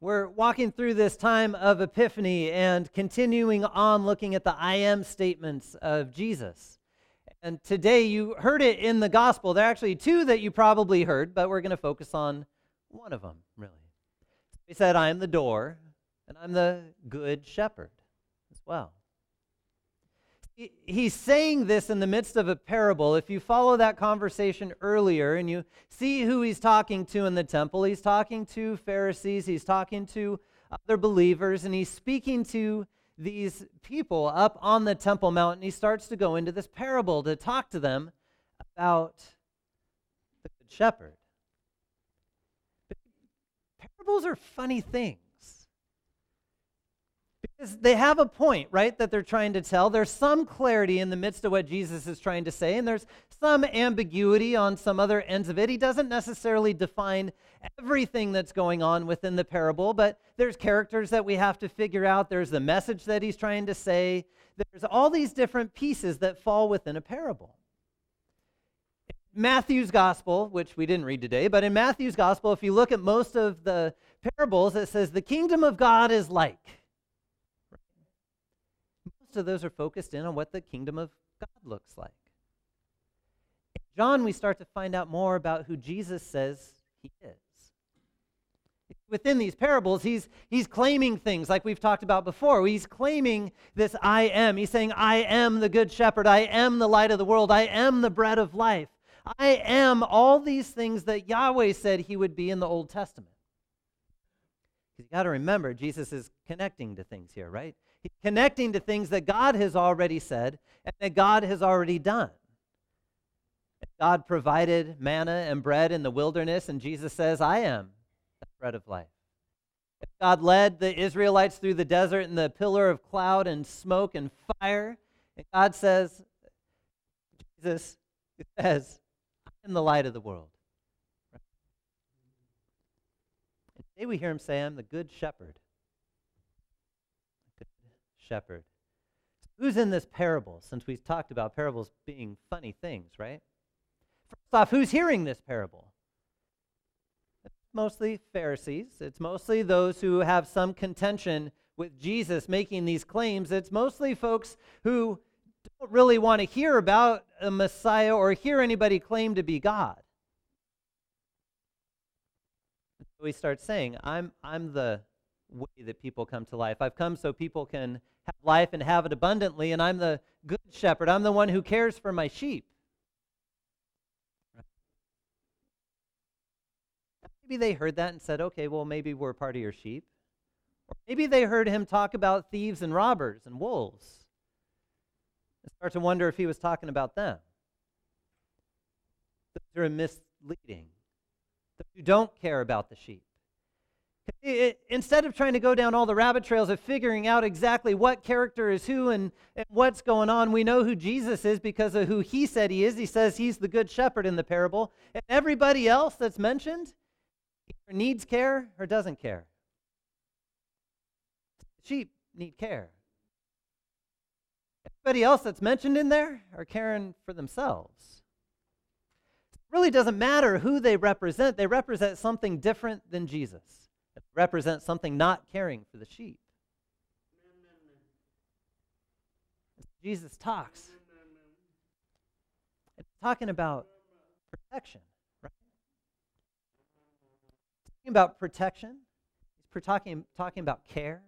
We're walking through this time of Epiphany and continuing on looking at the I am statements of Jesus. And today you heard it in the gospel. There are actually two that you probably heard, but we're going to focus on one of them, really. He said, I am the door, and I'm the good shepherd as well he's saying this in the midst of a parable. If you follow that conversation earlier and you see who he's talking to in the temple, he's talking to Pharisees, he's talking to other believers, and he's speaking to these people up on the Temple Mount. And he starts to go into this parable to talk to them about the Good Shepherd. But parables are funny things. They have a point, right, that they're trying to tell. There's some clarity in the midst of what Jesus is trying to say, and there's some ambiguity on some other ends of it. He doesn't necessarily define everything that's going on within the parable, but there's characters that we have to figure out. There's the message that he's trying to say. There's all these different pieces that fall within a parable. Matthew's gospel, which we didn't read today, but in Matthew's gospel, if you look at most of the parables, it says, The kingdom of God is like most of those are focused in on what the kingdom of God looks like. In John, we start to find out more about who Jesus says he is. Within these parables, he's, he's claiming things like we've talked about before. He's claiming this I am. He's saying, I am the good shepherd. I am the light of the world. I am the bread of life. I am all these things that Yahweh said he would be in the Old Testament. You've got to remember, Jesus is connecting to things here, right? He's connecting to things that God has already said and that God has already done. God provided manna and bread in the wilderness, and Jesus says, I am the bread of life. God led the Israelites through the desert in the pillar of cloud and smoke and fire. And God says, Jesus says, I am the light of the world. Today we hear him say, I'm the good shepherd shepherd. Who's in this parable, since we've talked about parables being funny things, right? First off, who's hearing this parable? It's mostly Pharisees. It's mostly those who have some contention with Jesus making these claims. It's mostly folks who don't really want to hear about a Messiah or hear anybody claim to be God. So we start saying, I'm, I'm the way that people come to life. I've come so people can have life and have it abundantly, and I'm the good shepherd. I'm the one who cares for my sheep. Maybe they heard that and said, okay, well, maybe we're part of your sheep. Or maybe they heard him talk about thieves and robbers and wolves. I start to wonder if he was talking about them. Those are misleading. Those who don't care about the sheep. It, instead of trying to go down all the rabbit trails of figuring out exactly what character is who and, and what's going on, we know who Jesus is because of who he said he is. He says he's the good shepherd in the parable. And everybody else that's mentioned either needs care or doesn't care. Sheep need care. Everybody else that's mentioned in there are caring for themselves. It really doesn't matter who they represent, they represent something different than Jesus represents something not caring for the sheep. Jesus talks. It's talking about protection, right? talking about protection. Talking, talking about care.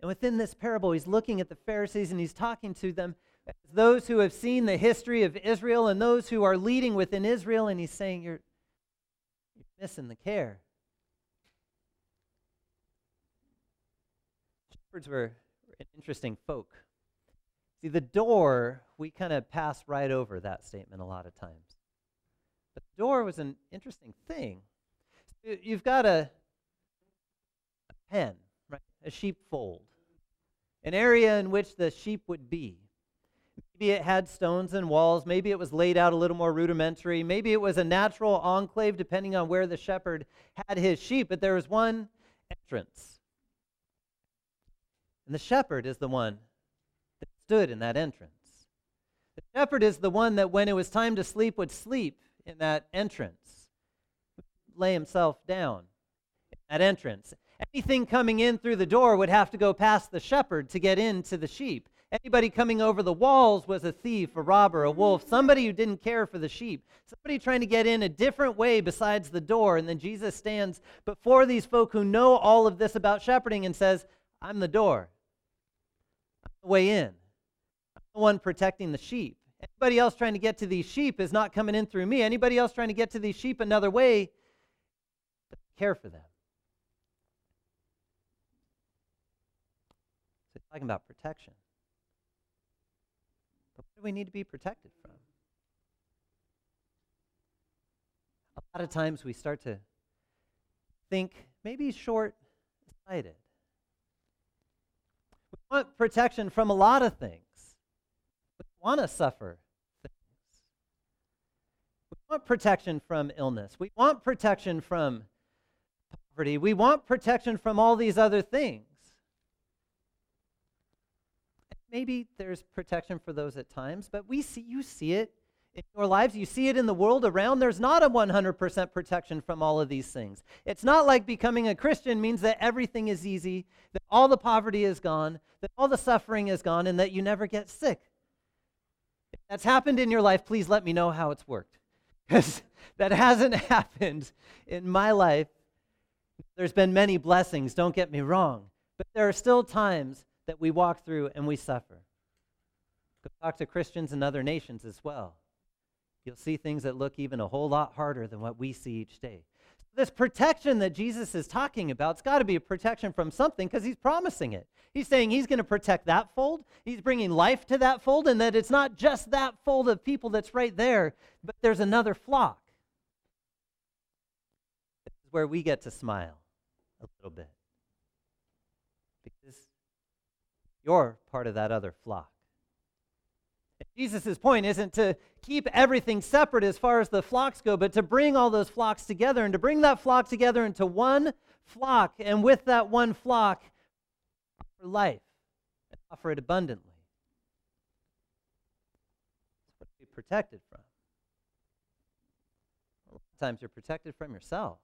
And within this parable, he's looking at the Pharisees and he's talking to them as those who have seen the history of Israel and those who are leading within Israel, and he's saying, You're, you're missing the care. Shepherds were an interesting folk. See, the door, we kind of pass right over that statement a lot of times. But the door was an interesting thing. You've got a, a pen, right? A sheepfold, an area in which the sheep would be. Maybe it had stones and walls. Maybe it was laid out a little more rudimentary. Maybe it was a natural enclave, depending on where the shepherd had his sheep. But there was one entrance and the shepherd is the one that stood in that entrance. The shepherd is the one that, when it was time to sleep, would sleep in that entrance, lay himself down in that entrance. Anything coming in through the door would have to go past the shepherd to get into the sheep. Anybody coming over the walls was a thief, a robber, a wolf, somebody who didn't care for the sheep, somebody trying to get in a different way besides the door. And then Jesus stands before these folk who know all of this about shepherding and says, I'm the door. The way in. I'm the one protecting the sheep. Anybody else trying to get to these sheep is not coming in through me. Anybody else trying to get to these sheep another way, care for them. So talking about protection. But what do we need to be protected from? A lot of times we start to think maybe short sighted. Want protection from a lot of things. We want to suffer things. We want protection from illness. We want protection from poverty. We want protection from all these other things. Maybe there's protection for those at times, but we see you see it in your lives. You see it in the world around. There's not a 100% protection from all of these things. It's not like becoming a Christian means that everything is easy, that all the poverty is gone, that all the suffering is gone, and that you never get sick. If that's happened in your life, please let me know how it's worked. Because that hasn't happened in my life. There's been many blessings, don't get me wrong, but there are still times that we walk through and we suffer. Go talk to Christians in other nations as well. You'll see things that look even a whole lot harder than what we see each day. This protection that Jesus is talking about, it's got to be a protection from something because he's promising it. He's saying he's going to protect that fold. He's bringing life to that fold, and that it's not just that fold of people that's right there, but there's another flock. This is where we get to smile a little bit because you're part of that other flock. Jesus' point isn't to keep everything separate as far as the flocks go, but to bring all those flocks together and to bring that flock together into one flock, and with that one flock, offer life and offer it abundantly. That's what you're protected from. Times you're protected from yourself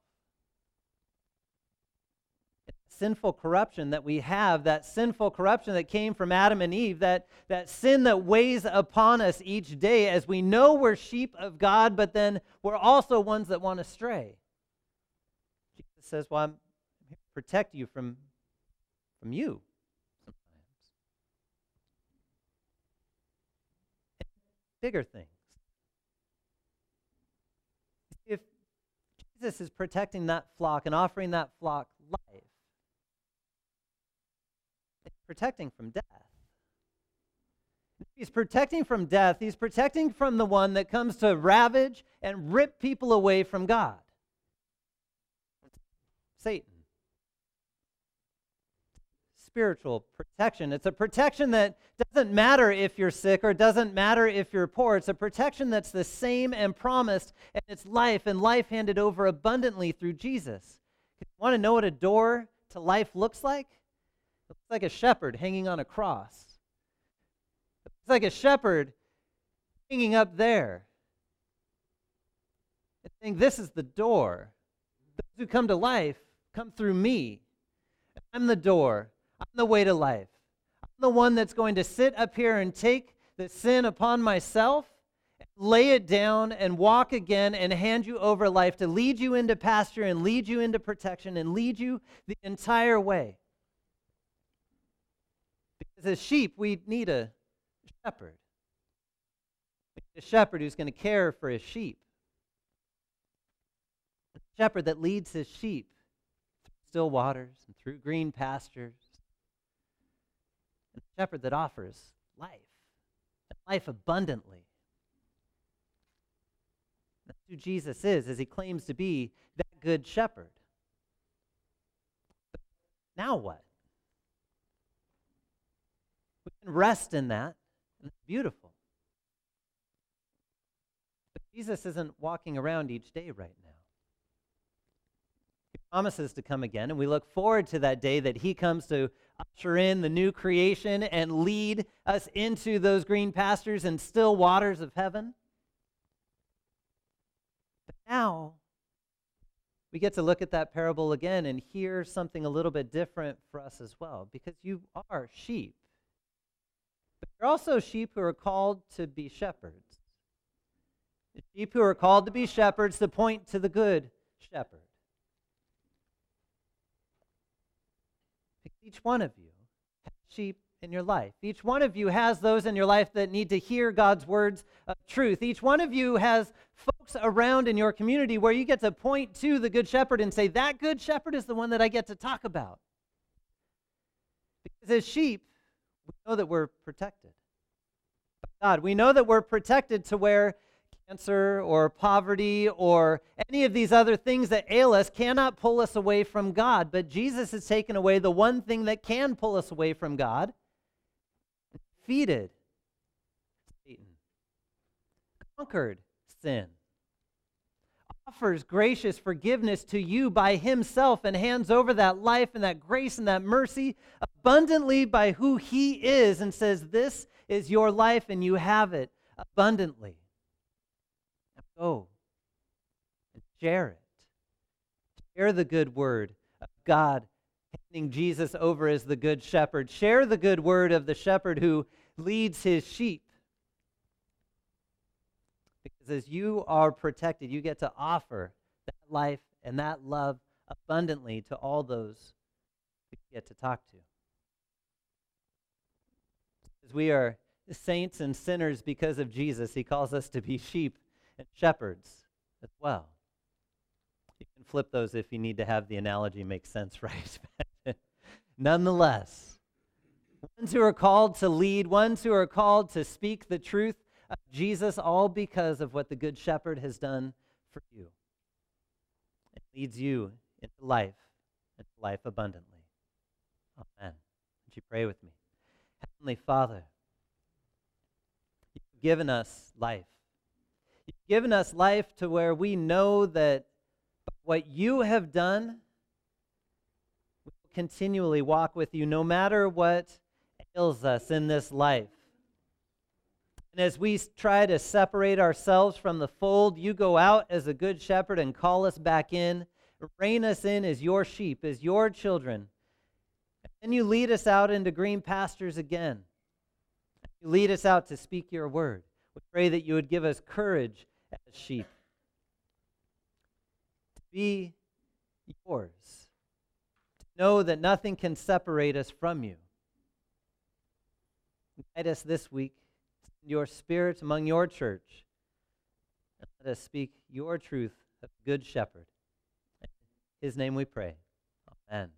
sinful corruption that we have, that sinful corruption that came from Adam and Eve, that, that sin that weighs upon us each day as we know we're sheep of God, but then we're also ones that want to stray. Jesus says, Well, I'm here to protect you from, from you. Bigger things. If Jesus is protecting that flock and offering that flock life, protecting from death. He's protecting from death. He's protecting from the one that comes to ravage and rip people away from God Satan. Spiritual protection. It's a protection that doesn't matter if you're sick or doesn't matter if you're poor. It's a protection that's the same and promised, and it's life and life handed over abundantly through Jesus. You want to know what a door to life looks like? It looks like a shepherd hanging on a cross. It looks like a shepherd hanging up there. And saying, This is the door. Those who come to life come through me. I'm the door. I'm the way to life. I'm the one that's going to sit up here and take the sin upon myself, lay it down, and walk again and hand you over life to lead you into pasture and lead you into protection and lead you the entire way. As sheep, we need a shepherd. We need a shepherd who's going to care for his sheep. A shepherd that leads his sheep through still waters and through green pastures. And a shepherd that offers life, life abundantly. That's who Jesus is, as he claims to be that good shepherd. But now what? Can rest in that. And it's beautiful. But Jesus isn't walking around each day right now. He promises to come again, and we look forward to that day that he comes to usher in the new creation and lead us into those green pastures and still waters of heaven. But now, we get to look at that parable again and hear something a little bit different for us as well, because you are sheep. But you're also sheep who are called to be shepherds. The sheep who are called to be shepherds to point to the good shepherd. Each one of you has sheep in your life. Each one of you has those in your life that need to hear God's words of truth. Each one of you has folks around in your community where you get to point to the Good Shepherd and say, That Good Shepherd is the one that I get to talk about. Because as sheep, we know that we're protected. God, we know that we're protected to where cancer or poverty or any of these other things that ail us cannot pull us away from God. But Jesus has taken away the one thing that can pull us away from God defeated Satan, conquered sin, offers gracious forgiveness to you by himself, and hands over that life and that grace and that mercy abundantly by who he is, and says, This is your life, and you have it abundantly. Now go and share it. Share the good word of God handing Jesus over as the good shepherd. Share the good word of the shepherd who leads his sheep. Because as you are protected, you get to offer that life and that love abundantly to all those you get to talk to. As we are saints and sinners because of Jesus, he calls us to be sheep and shepherds as well. You can flip those if you need to have the analogy make sense, right? Nonetheless, ones who are called to lead, ones who are called to speak the truth of Jesus, all because of what the Good Shepherd has done for you. It leads you into life, into life abundantly. Amen. Would you pray with me? Heavenly Father, you've given us life. You've given us life to where we know that what you have done we will continually walk with you no matter what ails us in this life. And as we try to separate ourselves from the fold, you go out as a good shepherd and call us back in, rein us in as your sheep, as your children. And then you lead us out into green pastures again. You lead us out to speak your word. We pray that you would give us courage as sheep to be yours, to know that nothing can separate us from you. Guide us this week. Your spirit among your church. And let us speak your truth of Good Shepherd. In his name we pray. Amen.